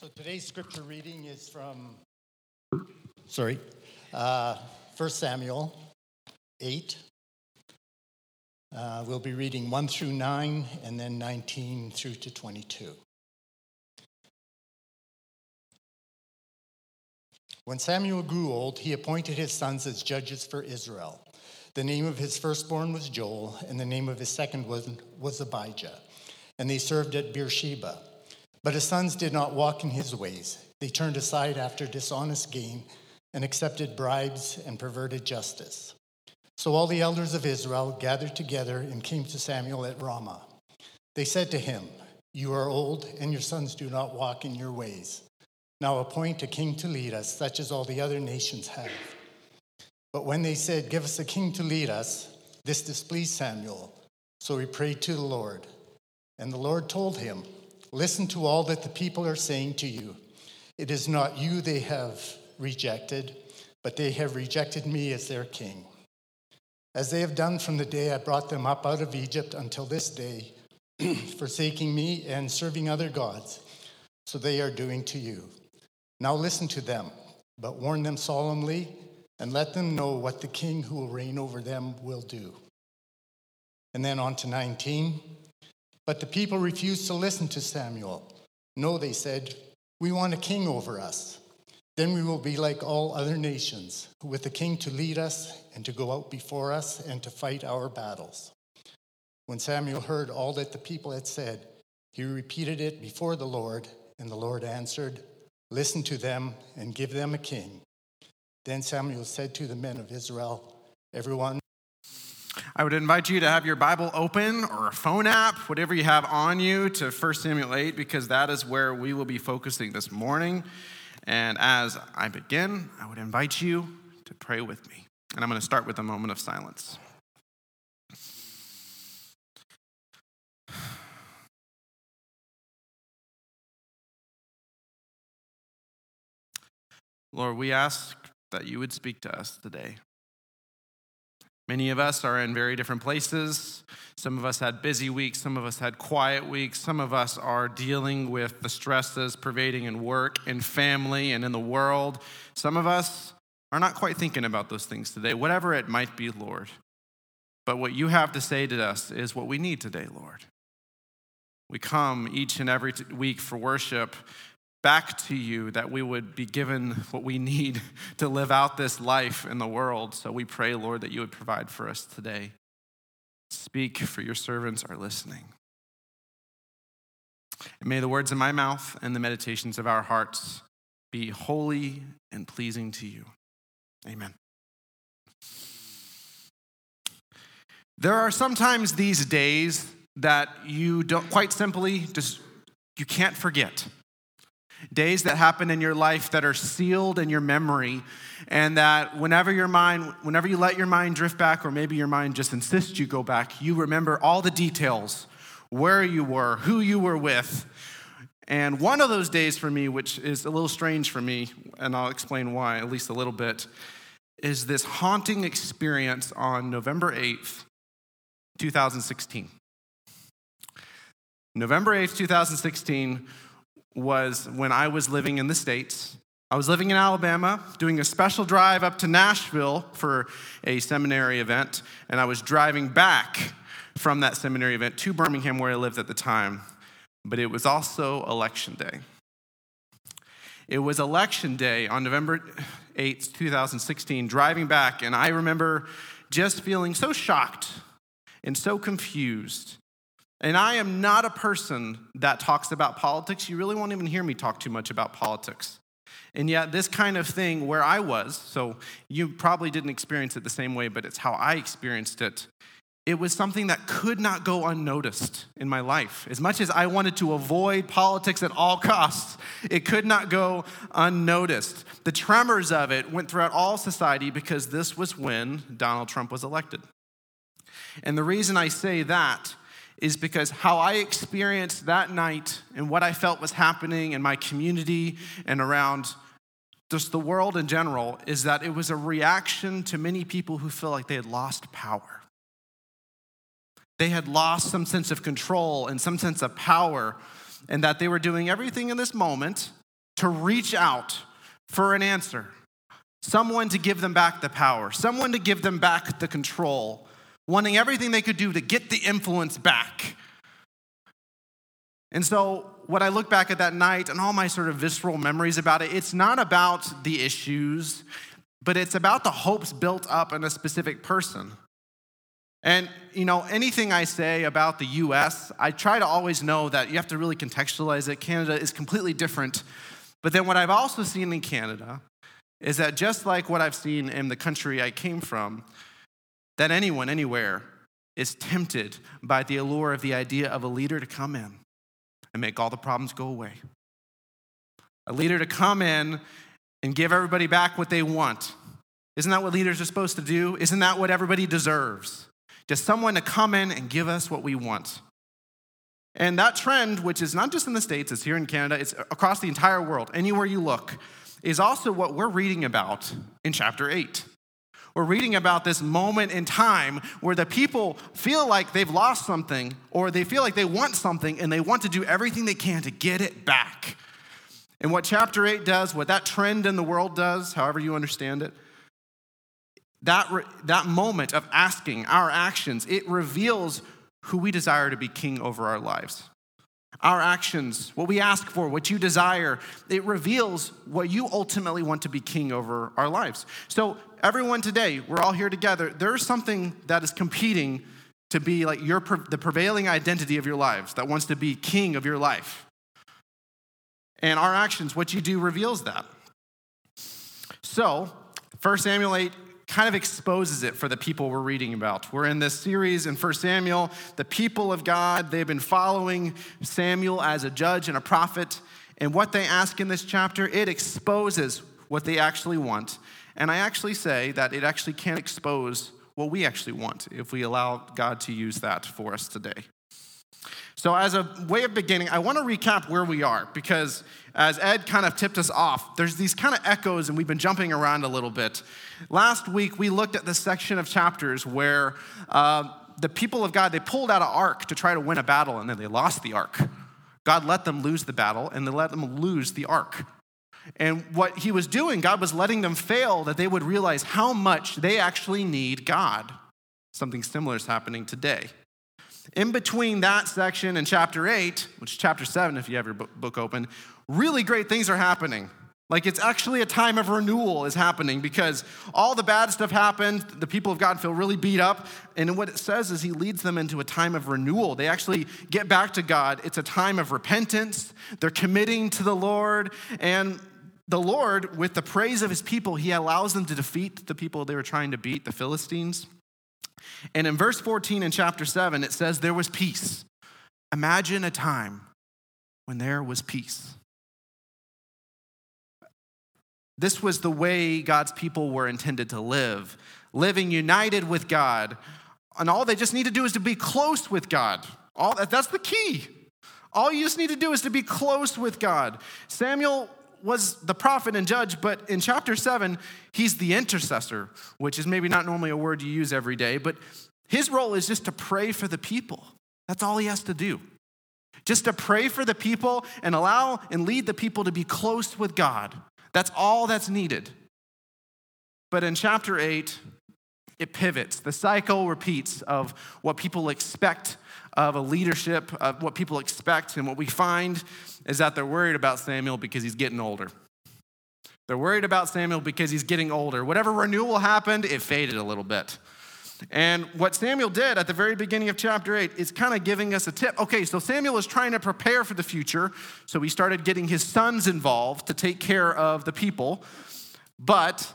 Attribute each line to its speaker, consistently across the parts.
Speaker 1: So today's scripture reading is from, sorry, uh, 1 Samuel 8. Uh, we'll be reading 1 through 9 and then 19 through to 22. When Samuel grew old, he appointed his sons as judges for Israel. The name of his firstborn was Joel, and the name of his second was, was Abijah. And they served at Beersheba. But his sons did not walk in his ways. They turned aside after dishonest gain and accepted bribes and perverted justice. So all the elders of Israel gathered together and came to Samuel at Ramah. They said to him, You are old, and your sons do not walk in your ways. Now appoint a king to lead us, such as all the other nations have. But when they said, Give us a king to lead us, this displeased Samuel. So he prayed to the Lord. And the Lord told him, Listen to all that the people are saying to you. It is not you they have rejected, but they have rejected me as their king. As they have done from the day I brought them up out of Egypt until this day, forsaking me and serving other gods, so they are doing to you. Now listen to them, but warn them solemnly and let them know what the king who will reign over them will do. And then on to 19. But the people refused to listen to Samuel. No, they said, we want a king over us. Then we will be like all other nations, with a king to lead us and to go out before us and to fight our battles. When Samuel heard all that the people had said, he repeated it before the Lord, and the Lord answered, Listen to them and give them a king. Then Samuel said to the men of Israel, Everyone
Speaker 2: I would invite you to have your Bible open or a phone app, whatever you have on you, to 1 Samuel 8, because that is where we will be focusing this morning. And as I begin, I would invite you to pray with me. And I'm going to start with a moment of silence. Lord, we ask that you would speak to us today. Many of us are in very different places. Some of us had busy weeks, some of us had quiet weeks, some of us are dealing with the stresses pervading in work, in family, and in the world. Some of us are not quite thinking about those things today, whatever it might be, Lord. But what you have to say to us is what we need today, Lord. We come each and every week for worship back to you that we would be given what we need to live out this life in the world. So we pray, Lord, that you would provide for us today. Speak, for your servants are listening. And may the words of my mouth and the meditations of our hearts be holy and pleasing to you. Amen. There are sometimes these days that you don't quite simply just you can't forget days that happen in your life that are sealed in your memory and that whenever your mind whenever you let your mind drift back or maybe your mind just insists you go back you remember all the details where you were who you were with. And one of those days for me which is a little strange for me and i'll explain why at least a little bit is this haunting experience on november 8th 2016 november 8th 2016 was when I was living in the States. I was living in Alabama, doing a special drive up to Nashville for a seminary event, and I was driving back from that seminary event to Birmingham, where I lived at the time. But it was also election day. It was election day on November 8th, 2016, driving back, and I remember just feeling so shocked and so confused and I am not a person that talks about politics. You really won't even hear me talk too much about politics. And yet, this kind of thing where I was, so you probably didn't experience it the same way, but it's how I experienced it. It was something that could not go unnoticed in my life. As much as I wanted to avoid politics at all costs, it could not go unnoticed. The tremors of it went throughout all society because this was when Donald Trump was elected. And the reason I say that is because how I experienced that night and what I felt was happening in my community and around just the world in general is that it was a reaction to many people who feel like they had lost power. They had lost some sense of control and some sense of power, and that they were doing everything in this moment to reach out for an answer, someone to give them back the power, someone to give them back the control, wanting everything they could do to get the influence back. And so, what I look back at that night and all my sort of visceral memories about it, it's not about the issues, but it's about the hopes built up in a specific person. And, you know, anything I say about the US, I try to always know that you have to really contextualize it. Canada is completely different. But then what I've also seen in Canada is that just like what I've seen in the country I came from, that anyone, anywhere, is tempted by the allure of the idea of a leader to come in and make all the problems go away. A leader to come in and give everybody back what they want. Isn't that what leaders are supposed to do? Isn't that what everybody deserves? Just someone to come in and give us what we want. And that trend, which is not just in the States, it's here in Canada, it's across the entire world, anywhere you look, is also what we're reading about in chapter 8. We're reading about this moment in time where the people feel like they've lost something or they feel like they want something and they want to do everything they can to get it back. And what chapter 8 does, what that trend in the world does, however you understand it, that, re- that moment of asking our actions, it reveals who we desire to be king over our lives. Our actions, what we ask for, what you desire, it reveals what you ultimately want to be king over our lives. So, everyone today, we're all here together. There's something that is competing to be like your the prevailing identity of your lives, that wants to be king of your life. And our actions, what you do, reveals that. So, 1 Samuel 8 kind of exposes it for the people we're reading about. We're in this series in 1 Samuel. The people of God, they've been following Samuel as a judge and a prophet. And what they ask in this chapter, it exposes what they actually want. And I actually say that it actually can expose what we actually want if we allow God to use that for us today. So, as a way of beginning, I want to recap where we are because as Ed kind of tipped us off, there's these kind of echoes, and we've been jumping around a little bit. Last week, we looked at the section of chapters where uh, the people of God they pulled out an ark to try to win a battle, and then they lost the ark. God let them lose the battle, and they let them lose the ark. And what he was doing, God was letting them fail that they would realize how much they actually need God. Something similar is happening today. In between that section and chapter 8, which is chapter 7 if you have your book open, really great things are happening. Like it's actually a time of renewal is happening because all the bad stuff happened. The people of God feel really beat up. And what it says is he leads them into a time of renewal. They actually get back to God. It's a time of repentance. They're committing to the Lord. And the Lord, with the praise of his people, he allows them to defeat the people they were trying to beat, the Philistines. And in verse 14 in chapter 7, it says, There was peace. Imagine a time when there was peace. This was the way God's people were intended to live, living united with God. And all they just need to do is to be close with God. All, that's the key. All you just need to do is to be close with God. Samuel was the prophet and judge, but in chapter 7, he's the intercessor, which is maybe not normally a word you use every day, but his role is just to pray for the people. That's all he has to do. Just to pray for the people and allow and lead the people to be close with God. That's all that's needed. But in chapter 8, it pivots. The cycle repeats of what people expect of a leadership, of what people expect. And what we find is that they're worried about Samuel because he's getting older. They're worried about Samuel because he's getting older. Whatever renewal happened, it faded a little bit. And what Samuel did at the very beginning of chapter 8 is kind of giving us a tip. Okay, so Samuel is trying to prepare for the future, so he started getting his sons involved to take care of the people. But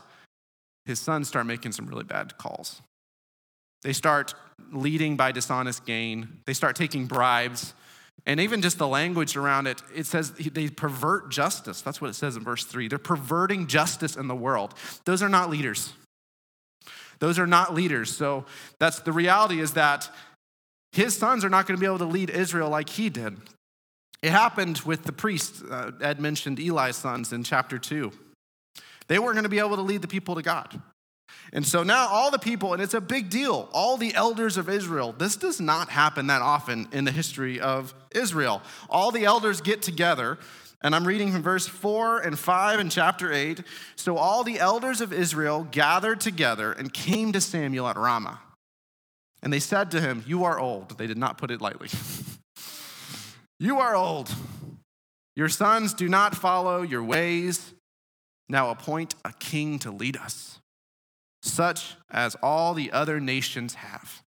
Speaker 2: his sons start making some really bad calls. They start leading by dishonest gain, they start taking bribes. And even just the language around it, it says they pervert justice. That's what it says in verse three. They're perverting justice in the world. Those are not leaders. Those are not leaders. So that's the reality is that his sons are not going to be able to lead Israel like he did. It happened with the priests. Uh, Ed mentioned Eli's sons in chapter 2. They weren't going to be able to lead the people to God. And so now all the people, and it's a big deal, all the elders of Israel, this does not happen that often in the history of Israel. All the elders get together And I'm reading from verse 4 and 5 in chapter 8. So all the elders of Israel gathered together and came to Samuel at Ramah. And they said to him, You are old. They did not put it lightly. you are old. Your sons do not follow your ways. Now appoint a king to lead us, such as all the other nations have.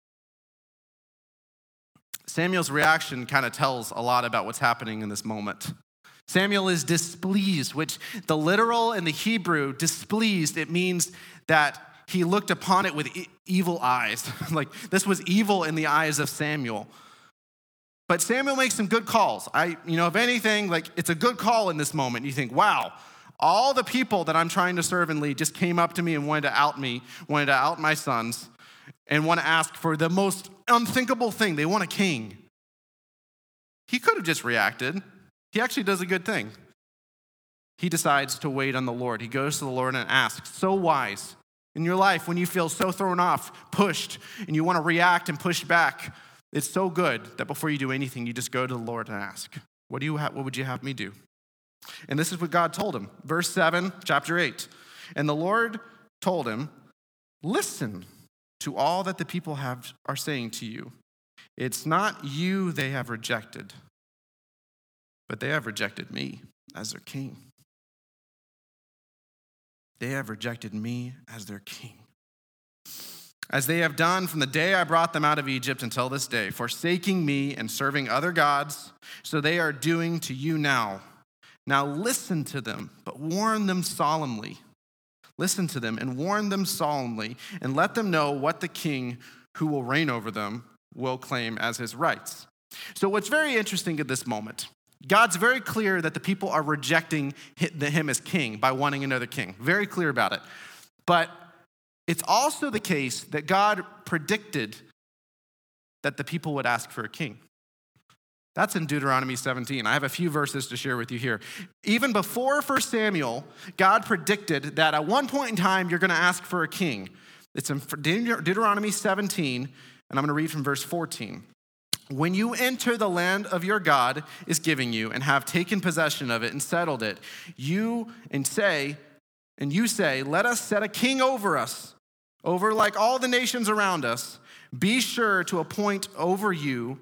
Speaker 2: Samuel's reaction kind of tells a lot about what's happening in this moment. Samuel is displeased, which the literal and the Hebrew, displeased, it means that he looked upon it with evil eyes. like this was evil in the eyes of Samuel. But Samuel makes some good calls. I, you know, if anything, like it's a good call in this moment. You think, wow, all the people that I'm trying to serve and lead just came up to me and wanted to out me, wanted to out my sons, and want to ask for the most unthinkable thing. They want a king. He could have just reacted. He actually does a good thing. He decides to wait on the Lord. He goes to the Lord and asks, so wise. In your life, when you feel so thrown off, pushed, and you want to react and push back, it's so good that before you do anything, you just go to the Lord and ask, What, do you ha- what would you have me do? And this is what God told him. Verse 7, chapter 8. And the Lord told him, Listen to all that the people have, are saying to you. It's not you they have rejected, but they have rejected me as their king. They have rejected me as their king. As they have done from the day I brought them out of Egypt until this day, forsaking me and serving other gods, so they are doing to you now. Now listen to them, but warn them solemnly. Listen to them and warn them solemnly, and let them know what the king who will reign over them will claim as his rights. So, what's very interesting at this moment, God's very clear that the people are rejecting him as king by wanting another king. Very clear about it. But it's also the case that God predicted that the people would ask for a king. That's in Deuteronomy 17. I have a few verses to share with you here. Even before 1 Samuel, God predicted that at one point in time you're going to ask for a king. It's in Deuteronomy 17, and I'm going to read from verse 14. When you enter the land of your God is giving you and have taken possession of it and settled it, you and say, and you say, Let us set a king over us, over like all the nations around us. Be sure to appoint over you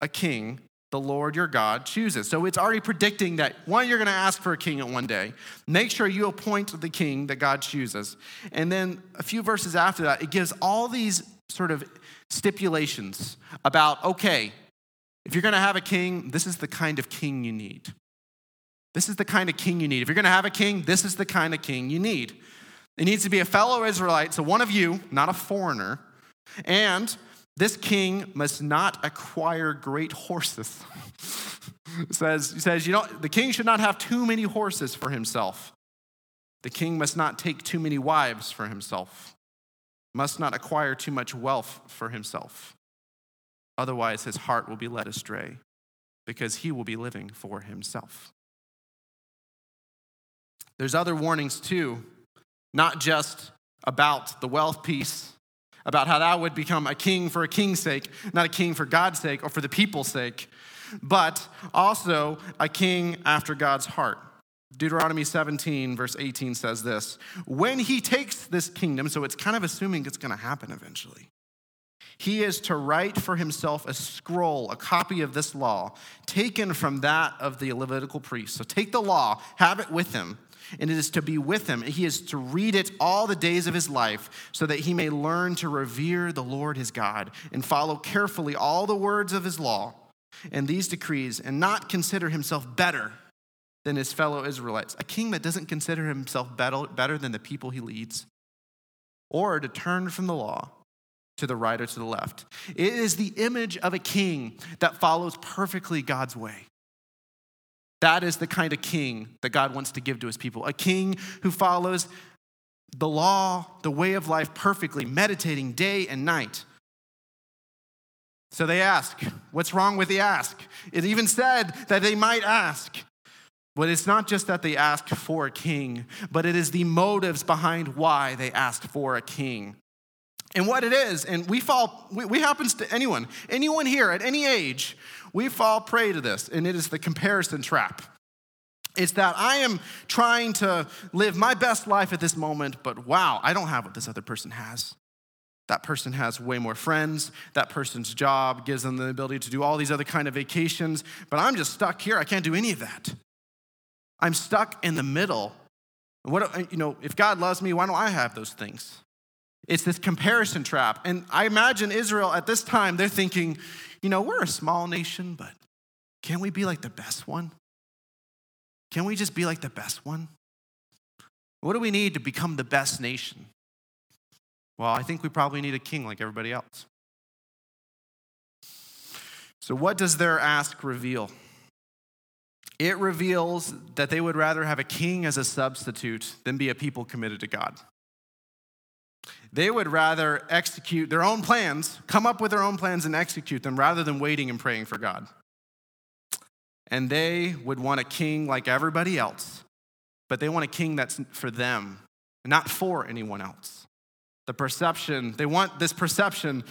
Speaker 2: a king the Lord your God chooses. So it's already predicting that one, you're going to ask for a king at one day. Make sure you appoint the king that God chooses. And then a few verses after that, it gives all these sort of stipulations about okay, if you're going to have a king, this is the kind of king you need. This is the kind of king you need. If you're going to have a king, this is the kind of king you need. It needs to be a fellow Israelite, so one of you, not a foreigner. And this king must not acquire great horses. says, says, you know, the king should not have too many horses for himself. The king must not take too many wives for himself, must not acquire too much wealth for himself. Otherwise, his heart will be led astray because he will be living for himself. There's other warnings too, not just about the wealth piece, about how that would become a king for a king's sake, not a king for God's sake or for the people's sake, but also a king after God's heart. Deuteronomy 17, verse 18 says this When he takes this kingdom, so it's kind of assuming it's going to happen eventually, he is to write for himself a scroll, a copy of this law, taken from that of the Levitical priest. So take the law, have it with him, and it is to be with him. He is to read it all the days of his life so that he may learn to revere the Lord his God and follow carefully all the words of his law and these decrees and not consider himself better than his fellow Israelites. A king that doesn't consider himself better better than the people he leads or to turn from the law to the right or to the left. It is the image of a king that follows perfectly God's way. That is the kind of king that God wants to give to his people a king who follows the law, the way of life perfectly, meditating day and night. So they ask, What's wrong with the ask? It even said that they might ask. But it's not just that they ask for a king, but it is the motives behind why they asked for a king. And what it is, and we fall, we, we happens to anyone, anyone here at any age, we fall prey to this, and it is the comparison trap. It's that I am trying to live my best life at this moment, but wow, I don't have what this other person has. That person has way more friends. That person's job gives them the ability to do all these other kind of vacations, but I'm just stuck here. I can't do any of that. I'm stuck in the middle. What you know, if God loves me, why don't I have those things? It's this comparison trap. And I imagine Israel at this time, they're thinking, you know, we're a small nation, but can we be like the best one? Can we just be like the best one? What do we need to become the best nation? Well, I think we probably need a king like everybody else. So, what does their ask reveal? It reveals that they would rather have a king as a substitute than be a people committed to God. They would rather execute their own plans, come up with their own plans and execute them rather than waiting and praying for God. And they would want a king like everybody else, but they want a king that's for them, not for anyone else. The perception, they want this perception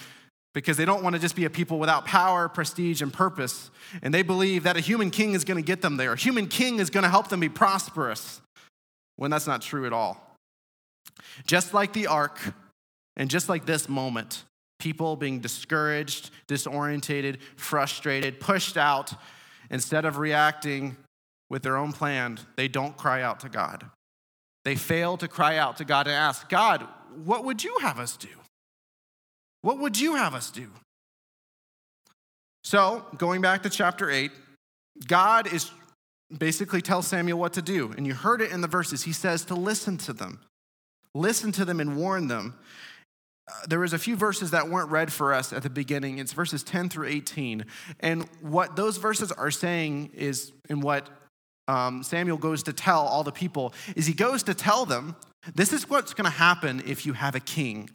Speaker 2: because they don't want to just be a people without power, prestige, and purpose. And they believe that a human king is going to get them there. A human king is going to help them be prosperous, when that's not true at all. Just like the ark, and just like this moment, people being discouraged, disorientated, frustrated, pushed out, instead of reacting with their own plan, they don't cry out to God. They fail to cry out to God and ask, God, what would you have us do? What would you have us do? So, going back to chapter 8, God is basically tells Samuel what to do. And you heard it in the verses. He says to listen to them. Listen to them and warn them. Uh, there was a few verses that weren't read for us at the beginning. It's verses 10 through 18. And what those verses are saying is, and what um, Samuel goes to tell all the people, is he goes to tell them, this is what's going to happen if you have a king.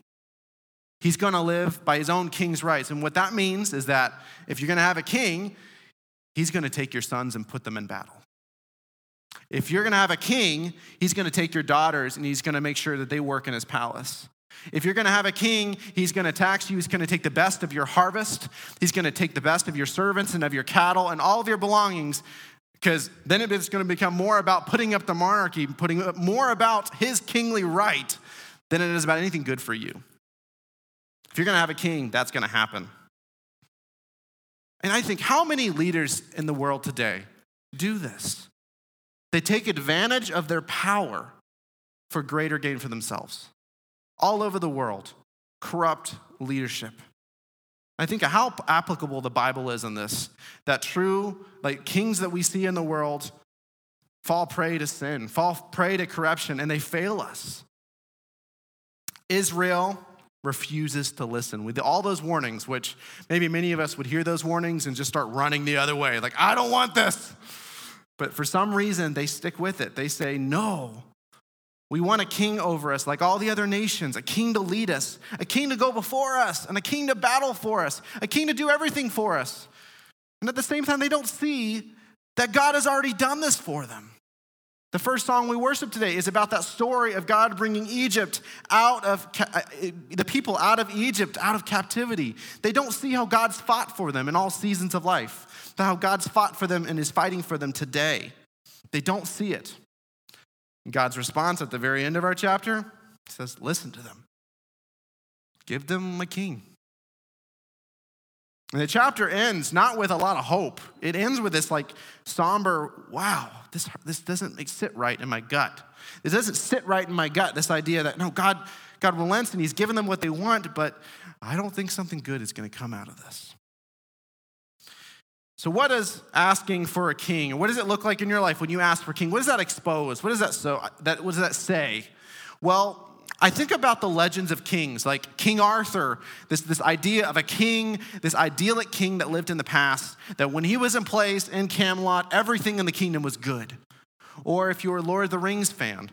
Speaker 2: He's going to live by his own king's rights. And what that means is that if you're going to have a king, he's going to take your sons and put them in battle. If you're going to have a king, he's going to take your daughters and he's going to make sure that they work in his palace. If you're going to have a king, he's going to tax you. He's going to take the best of your harvest. He's going to take the best of your servants and of your cattle and all of your belongings because then it's going to become more about putting up the monarchy, putting up more about his kingly right than it is about anything good for you. If you're going to have a king, that's going to happen. And I think how many leaders in the world today do this? They take advantage of their power for greater gain for themselves. All over the world, corrupt leadership. I think how applicable the Bible is in this that true, like kings that we see in the world, fall prey to sin, fall prey to corruption, and they fail us. Israel refuses to listen. With all those warnings, which maybe many of us would hear those warnings and just start running the other way, like, I don't want this. But for some reason, they stick with it. They say, No, we want a king over us like all the other nations, a king to lead us, a king to go before us, and a king to battle for us, a king to do everything for us. And at the same time, they don't see that God has already done this for them. The first song we worship today is about that story of God bringing Egypt out of uh, the people out of Egypt, out of captivity. They don't see how God's fought for them in all seasons of life, how God's fought for them and is fighting for them today. They don't see it. God's response at the very end of our chapter says, Listen to them, give them a king. And the chapter ends not with a lot of hope. It ends with this like somber, wow, this, this doesn't make, sit right in my gut. It doesn't sit right in my gut, this idea that no, God, God relents and He's given them what they want, but I don't think something good is going to come out of this. So, what is asking for a king? What does it look like in your life when you ask for a king? What does that expose? What does that so that what does that say? Well, I think about the legends of kings, like King Arthur, this, this idea of a king, this idyllic king that lived in the past, that when he was in place in Camelot, everything in the kingdom was good. Or if you're a Lord of the Rings fan,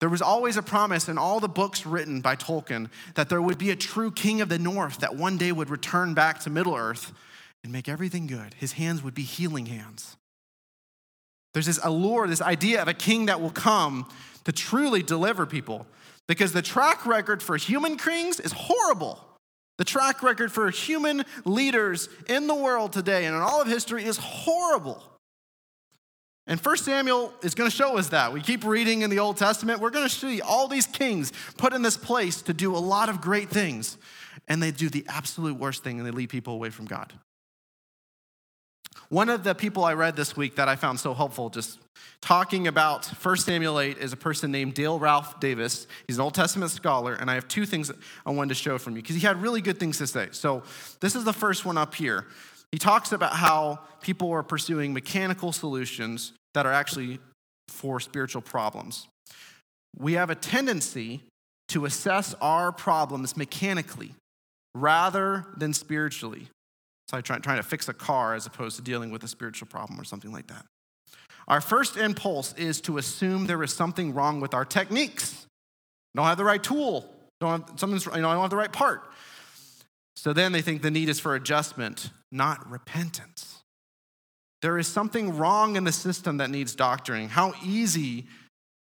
Speaker 2: there was always a promise in all the books written by Tolkien that there would be a true king of the north that one day would return back to Middle Earth and make everything good. His hands would be healing hands. There's this allure, this idea of a king that will come to truly deliver people. Because the track record for human kings is horrible. The track record for human leaders in the world today and in all of history is horrible. And 1 Samuel is going to show us that. We keep reading in the Old Testament. We're going to see all these kings put in this place to do a lot of great things. And they do the absolute worst thing and they lead people away from God. One of the people I read this week that I found so helpful, just talking about 1 Samuel 8, is a person named Dale Ralph Davis. He's an Old Testament scholar, and I have two things I wanted to show from you because he had really good things to say. So, this is the first one up here. He talks about how people are pursuing mechanical solutions that are actually for spiritual problems. We have a tendency to assess our problems mechanically rather than spiritually. It's like trying, trying to fix a car as opposed to dealing with a spiritual problem or something like that. Our first impulse is to assume there is something wrong with our techniques. Don't have the right tool. Don't have, something's, you know, I don't have the right part. So then they think the need is for adjustment, not repentance. There is something wrong in the system that needs doctoring. How easy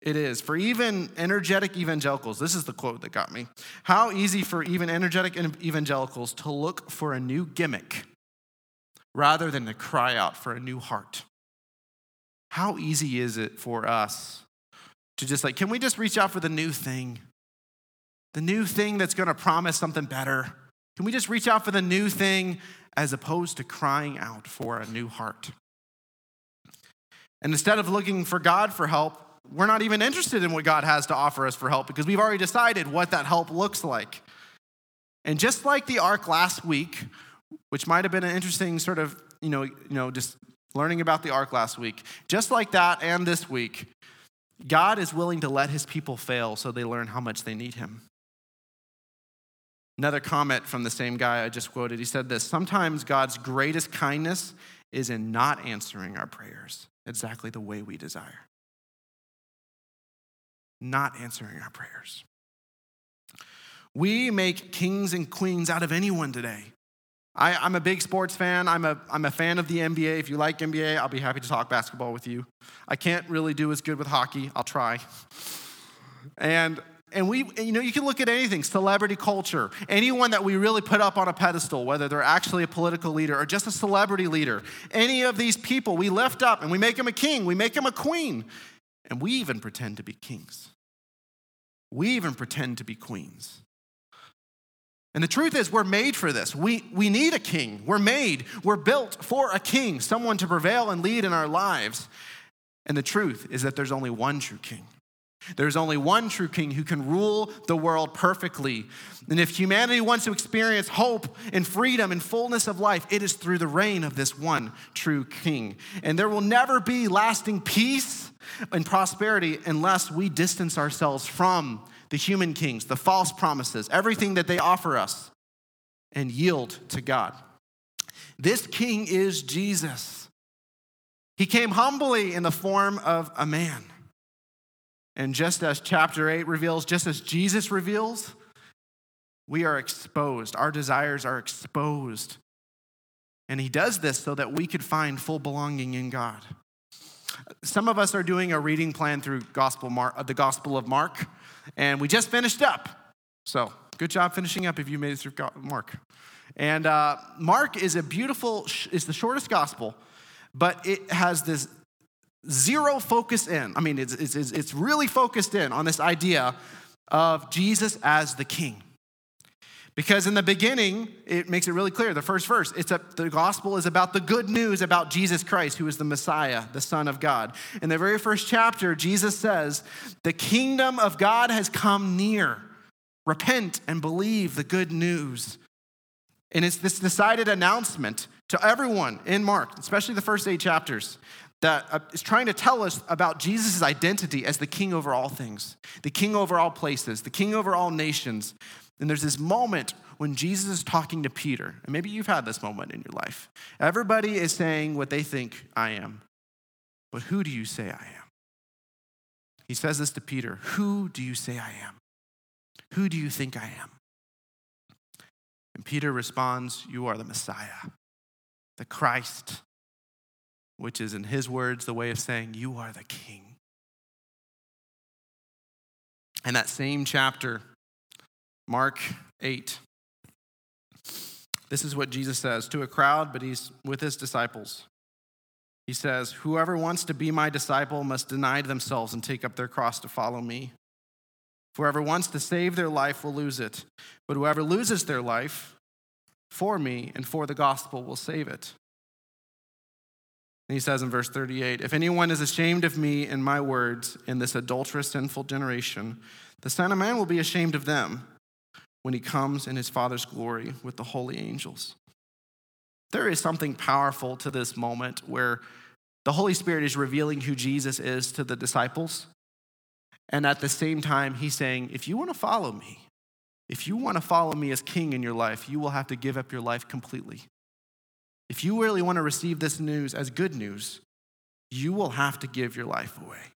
Speaker 2: it is for even energetic evangelicals. This is the quote that got me. How easy for even energetic evangelicals to look for a new gimmick rather than to cry out for a new heart. How easy is it for us to just like, can we just reach out for the new thing? The new thing that's going to promise something better? Can we just reach out for the new thing as opposed to crying out for a new heart? And instead of looking for God for help, we're not even interested in what God has to offer us for help because we've already decided what that help looks like. And just like the ark last week, which might have been an interesting sort of, you know, you know, just learning about the ark last week, just like that and this week, God is willing to let his people fail so they learn how much they need him. Another comment from the same guy I just quoted. He said this Sometimes God's greatest kindness is in not answering our prayers exactly the way we desire. Not answering our prayers. We make kings and queens out of anyone today. I, am a big sports fan. I'm a, I'm a fan of the NBA. If you like NBA, I'll be happy to talk basketball with you. I can't really do as good with hockey. I'll try. And and we, you know, you can look at anything, celebrity culture, anyone that we really put up on a pedestal, whether they're actually a political leader or just a celebrity leader. Any of these people we lift up and we make them a king, we make them a queen, and we even pretend to be kings. We even pretend to be queens. And the truth is, we're made for this. We, we need a king. We're made, we're built for a king, someone to prevail and lead in our lives. And the truth is that there's only one true king. There's only one true king who can rule the world perfectly. And if humanity wants to experience hope and freedom and fullness of life, it is through the reign of this one true king. And there will never be lasting peace and prosperity unless we distance ourselves from the human kings, the false promises, everything that they offer us, and yield to God. This king is Jesus. He came humbly in the form of a man. And just as chapter 8 reveals, just as Jesus reveals, we are exposed. Our desires are exposed. And he does this so that we could find full belonging in God. Some of us are doing a reading plan through gospel Mark, the Gospel of Mark, and we just finished up. So, good job finishing up if you made it through Mark. And uh, Mark is a beautiful, it's the shortest gospel, but it has this zero focus in. I mean, it's, it's, it's really focused in on this idea of Jesus as the king. Because in the beginning, it makes it really clear. The first verse, it's a, the gospel is about the good news about Jesus Christ, who is the Messiah, the Son of God. In the very first chapter, Jesus says, The kingdom of God has come near. Repent and believe the good news. And it's this decided announcement to everyone in Mark, especially the first eight chapters, that uh, trying to tell us about Jesus' identity as the king over all things, the king over all places, the king over all nations. And there's this moment when Jesus is talking to Peter, and maybe you've had this moment in your life. Everybody is saying what they think I am, but who do you say I am? He says this to Peter Who do you say I am? Who do you think I am? And Peter responds, You are the Messiah, the Christ, which is, in his words, the way of saying, You are the king. And that same chapter, Mark 8, this is what Jesus says to a crowd, but he's with his disciples. He says, Whoever wants to be my disciple must deny themselves and take up their cross to follow me. Whoever wants to save their life will lose it, but whoever loses their life for me and for the gospel will save it. And he says in verse 38 If anyone is ashamed of me and my words in this adulterous, sinful generation, the Son of Man will be ashamed of them when he comes in his Father's glory with the holy angels. There is something powerful to this moment where the Holy Spirit is revealing who Jesus is to the disciples. And at the same time, he's saying, if you want to follow me, if you want to follow me as king in your life, you will have to give up your life completely. If you really want to receive this news as good news, you will have to give your life away.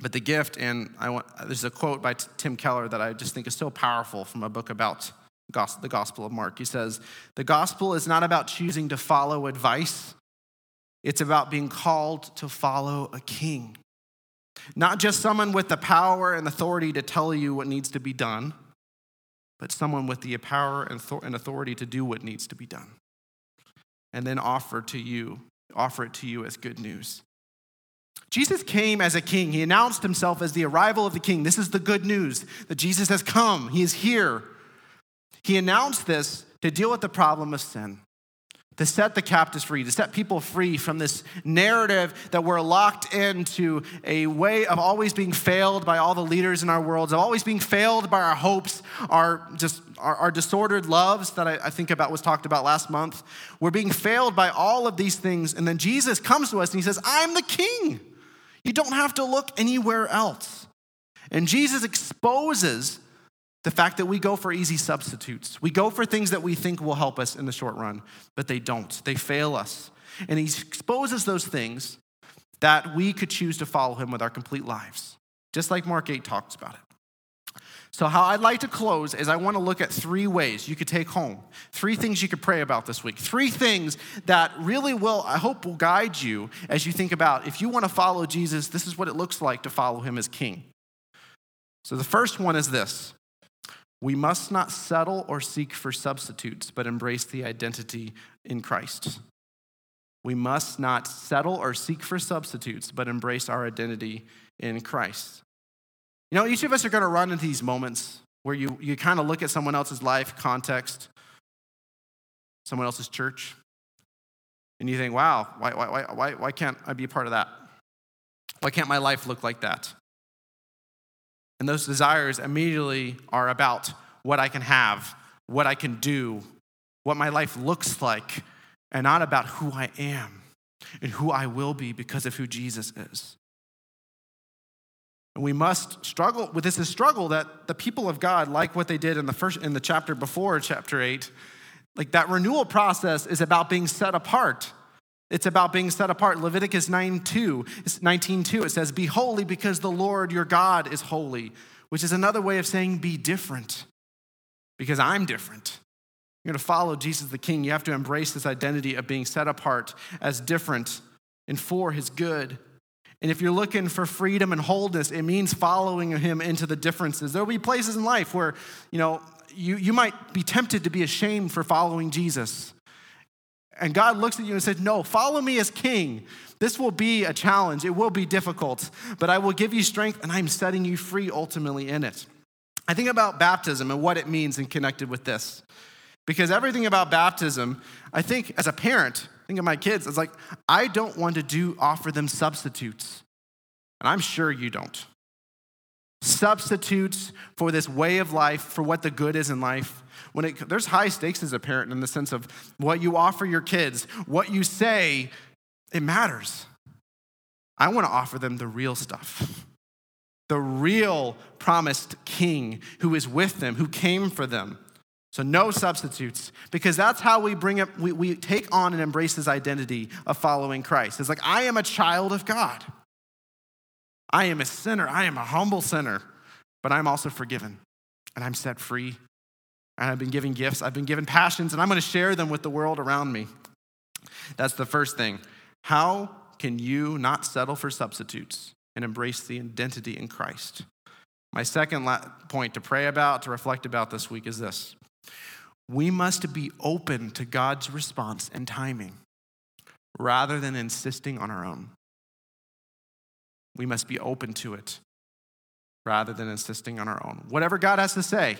Speaker 2: But the gift, and I want, there's a quote by Tim Keller that I just think is so powerful from a book about the Gospel of Mark. He says, The gospel is not about choosing to follow advice, it's about being called to follow a king. Not just someone with the power and authority to tell you what needs to be done, but someone with the power and authority to do what needs to be done. And then offer to you, offer it to you as good news. Jesus came as a king. He announced himself as the arrival of the king. This is the good news that Jesus has come. He is here. He announced this to deal with the problem of sin, to set the captives free, to set people free from this narrative that we're locked into a way of always being failed by all the leaders in our worlds, of always being failed by our hopes, our just our, our disordered loves that I, I think about was talked about last month. We're being failed by all of these things, and then Jesus comes to us and he says, I'm the king. You don't have to look anywhere else. And Jesus exposes the fact that we go for easy substitutes. We go for things that we think will help us in the short run, but they don't. They fail us. And he exposes those things that we could choose to follow him with our complete lives, just like Mark 8 talks about it. So, how I'd like to close is I want to look at three ways you could take home, three things you could pray about this week, three things that really will, I hope, will guide you as you think about if you want to follow Jesus, this is what it looks like to follow him as king. So, the first one is this we must not settle or seek for substitutes, but embrace the identity in Christ. We must not settle or seek for substitutes, but embrace our identity in Christ. You know, each of us are going to run into these moments where you, you kind of look at someone else's life, context, someone else's church, and you think, wow, why, why, why, why can't I be a part of that? Why can't my life look like that? And those desires immediately are about what I can have, what I can do, what my life looks like, and not about who I am and who I will be because of who Jesus is. And we must struggle with this is struggle that the people of God, like what they did in the first in the chapter before chapter 8, like that renewal process is about being set apart. It's about being set apart. Leviticus 9 2, 19 2, it says, Be holy because the Lord your God is holy, which is another way of saying be different because I'm different. You're going to follow Jesus the King. You have to embrace this identity of being set apart as different and for his good. And if you're looking for freedom and wholeness, it means following him into the differences. There'll be places in life where, you know, you, you might be tempted to be ashamed for following Jesus. And God looks at you and says, No, follow me as king. This will be a challenge. It will be difficult, but I will give you strength and I'm setting you free ultimately in it. I think about baptism and what it means and connected with this. Because everything about baptism, I think as a parent, think of my kids, it's like, I don't want to do offer them substitutes. And I'm sure you don't. Substitutes for this way of life, for what the good is in life when it, there's high stakes as a parent in the sense of what you offer your kids, what you say, it matters. I want to offer them the real stuff. The real promised king who is with them, who came for them. So, no substitutes, because that's how we bring up, we, we take on and embrace this identity of following Christ. It's like, I am a child of God. I am a sinner. I am a humble sinner, but I'm also forgiven and I'm set free and I've been given gifts, I've been given passions, and I'm going to share them with the world around me. That's the first thing. How can you not settle for substitutes and embrace the identity in Christ? My second point to pray about, to reflect about this week is this we must be open to God's response and timing. rather than insisting on our own. We must be open to it rather than insisting on our own. Whatever God has to say,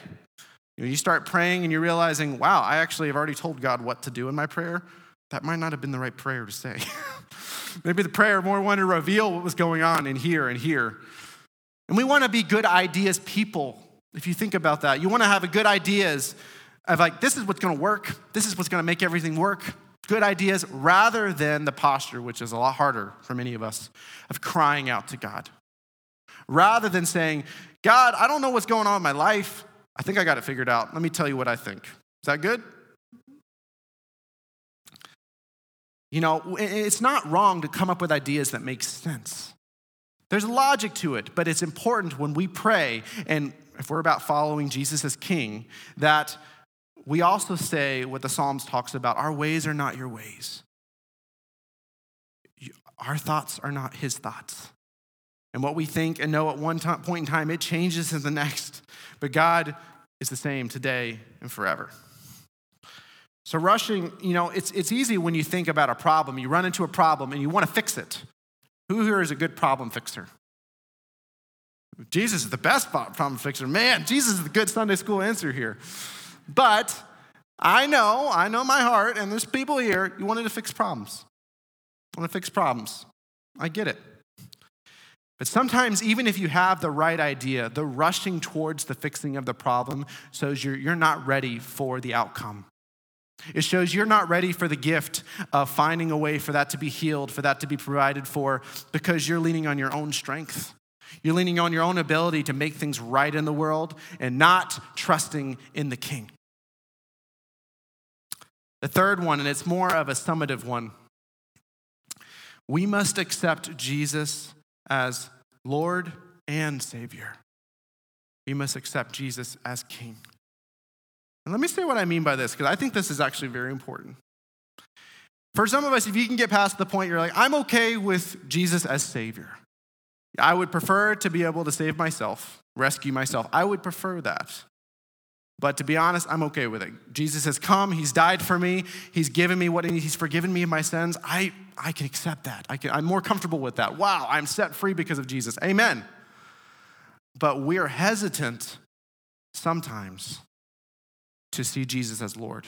Speaker 2: you, you start praying and you're realizing, wow, I actually have already told God what to do in my prayer. That might not have been the right prayer to say. Maybe the prayer more wanted to reveal what was going on in here and here. And we want to be good ideas people. If you think about that, you want to have good ideas of like, this is what's to work. This is what's to make everything work. Good ideas rather than the posture, which is a lot harder for many of us, of crying out to God. Rather than saying, God, I don't know what's going on in my life. I think I got it figured out. Let me tell you what I think. Is that good? You know, it's not wrong to come up with ideas that make sense. There's logic to it, but it's important when we pray, and if we're about following Jesus as king, that we also say what the Psalms talks about our ways are not your ways. Our thoughts are not his thoughts. And what we think and know at one point in time, it changes in the next. But God is the same today and forever. So, rushing, you know, it's, it's easy when you think about a problem. You run into a problem and you want to fix it. Who here is a good problem fixer? Jesus is the best problem fixer. Man, Jesus is the good Sunday school answer here. But I know, I know my heart, and there's people here, you wanted to fix problems. want to fix problems. I get it. But sometimes, even if you have the right idea, the rushing towards the fixing of the problem shows you're, you're not ready for the outcome. It shows you're not ready for the gift of finding a way for that to be healed, for that to be provided for, because you're leaning on your own strength. You're leaning on your own ability to make things right in the world and not trusting in the king. The third one, and it's more of a summative one, we must accept Jesus as Lord and Savior. We must accept Jesus as King. And let me say what I mean by this, because I think this is actually very important. For some of us, if you can get past the point you're like, I'm okay with Jesus as Savior. I would prefer to be able to save myself, rescue myself. I would prefer that. But to be honest, I'm okay with it. Jesus has come, He's died for me, He's given me what He's forgiven me of my sins. I, I can accept that. I can, I'm more comfortable with that. Wow, I'm set free because of Jesus. Amen. But we're hesitant sometimes to see Jesus as Lord.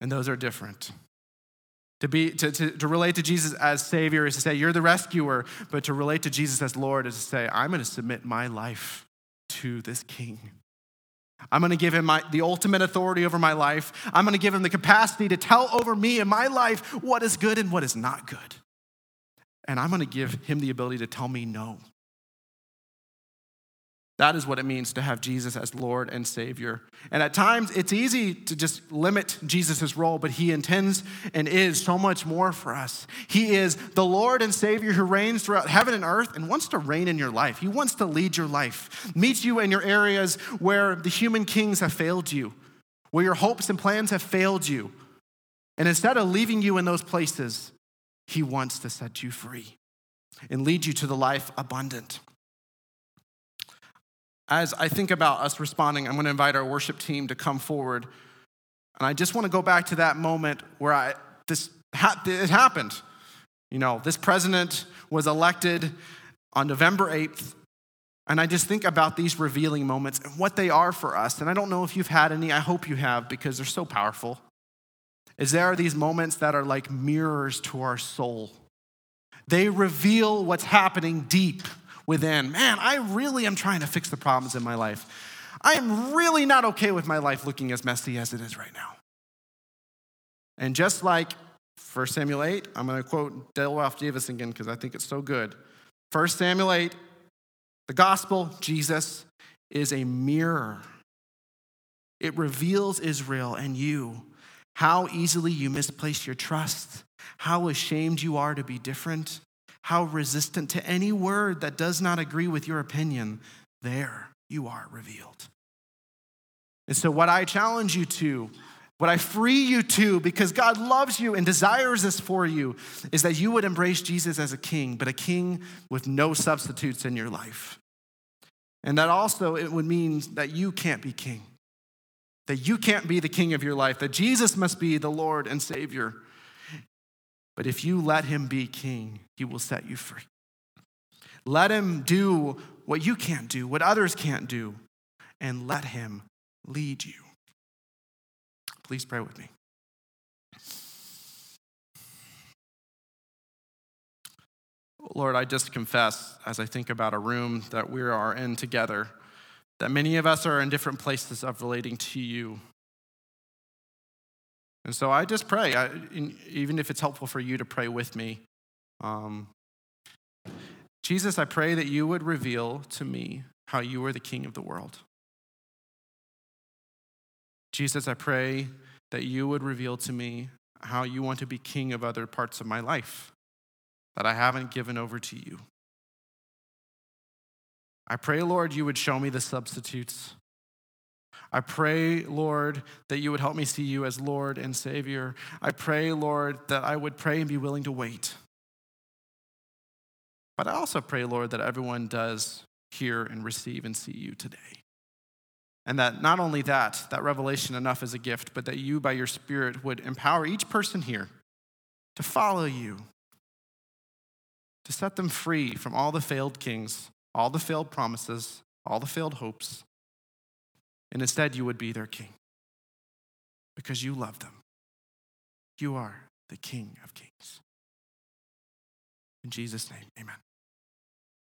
Speaker 2: And those are different. To, be, to, to, to relate to Jesus as Savior is to say, You're the rescuer, but to relate to Jesus as Lord is to say, I'm going to submit my life to this King. I'm going to give him my, the ultimate authority over my life. I'm going to give him the capacity to tell over me in my life what is good and what is not good. And I'm going to give him the ability to tell me no. That is what it means to have Jesus as Lord and Savior. And at times, it's easy to just limit Jesus' role, but He intends and is so much more for us. He is the Lord and Savior who reigns throughout heaven and earth and wants to reign in your life. He wants to lead your life, meet you in your areas where the human kings have failed you, where your hopes and plans have failed you. And instead of leaving you in those places, He wants to set you free and lead you to the life abundant as I think about us responding, I'm going to invite our worship team to come forward. And I just want to go back to that moment where I, this, it happened. You know, this president was elected on November 8th. And I just think about these revealing moments and what they are for us. And I don't know if you've had any, I hope you have because they're so powerful. Is there are these moments that are like mirrors to our soul. They reveal what's happening deep within, man, I really am trying to fix the problems in my life. I am really not okay with my life looking as messy as it is right now. And just like 1 Samuel 8, I'm going to quote Dale Ralph Davis again because I think it's so good. 1 Samuel 8, the gospel, Jesus, is a mirror. It reveals Israel and you, how easily you misplace your trust, how ashamed you are to be different, how resistant to any word that does not agree with your opinion, there you are revealed. And so, what I challenge you to, what I free you to, because God loves you and desires this for you, is that you would embrace Jesus as a king, but a king with no substitutes in your life. And that also it would mean that you can't be king, that you can't be the king of your life, that Jesus must be the Lord and Savior. But if you let him be king, he will set you free. Let him do what you can't do, what others can't do, and let him lead you. Please pray with me. Lord, I just confess as I think about a room that we are in together that many of us are in different places of relating to you. And so I just pray, I, even if it's helpful for you to pray with me. Um, Jesus, I pray that you would reveal to me how you are the king of the world. Jesus, I pray that you would reveal to me how you want to be king of other parts of my life that I haven't given over to you. I pray, Lord, you would show me the substitutes. I pray, Lord, that you would help me see you as Lord and Savior. I pray, Lord, that I would pray and be willing to wait. But I also pray, Lord, that everyone does hear and receive and see you today. And that not only that, that revelation enough is a gift, but that you, by your Spirit, would empower each person here to follow you, to set them free from all the failed kings, all the failed promises, all the failed hopes. And instead, you would be their king because you love them. You are the King of Kings. In Jesus' name, amen.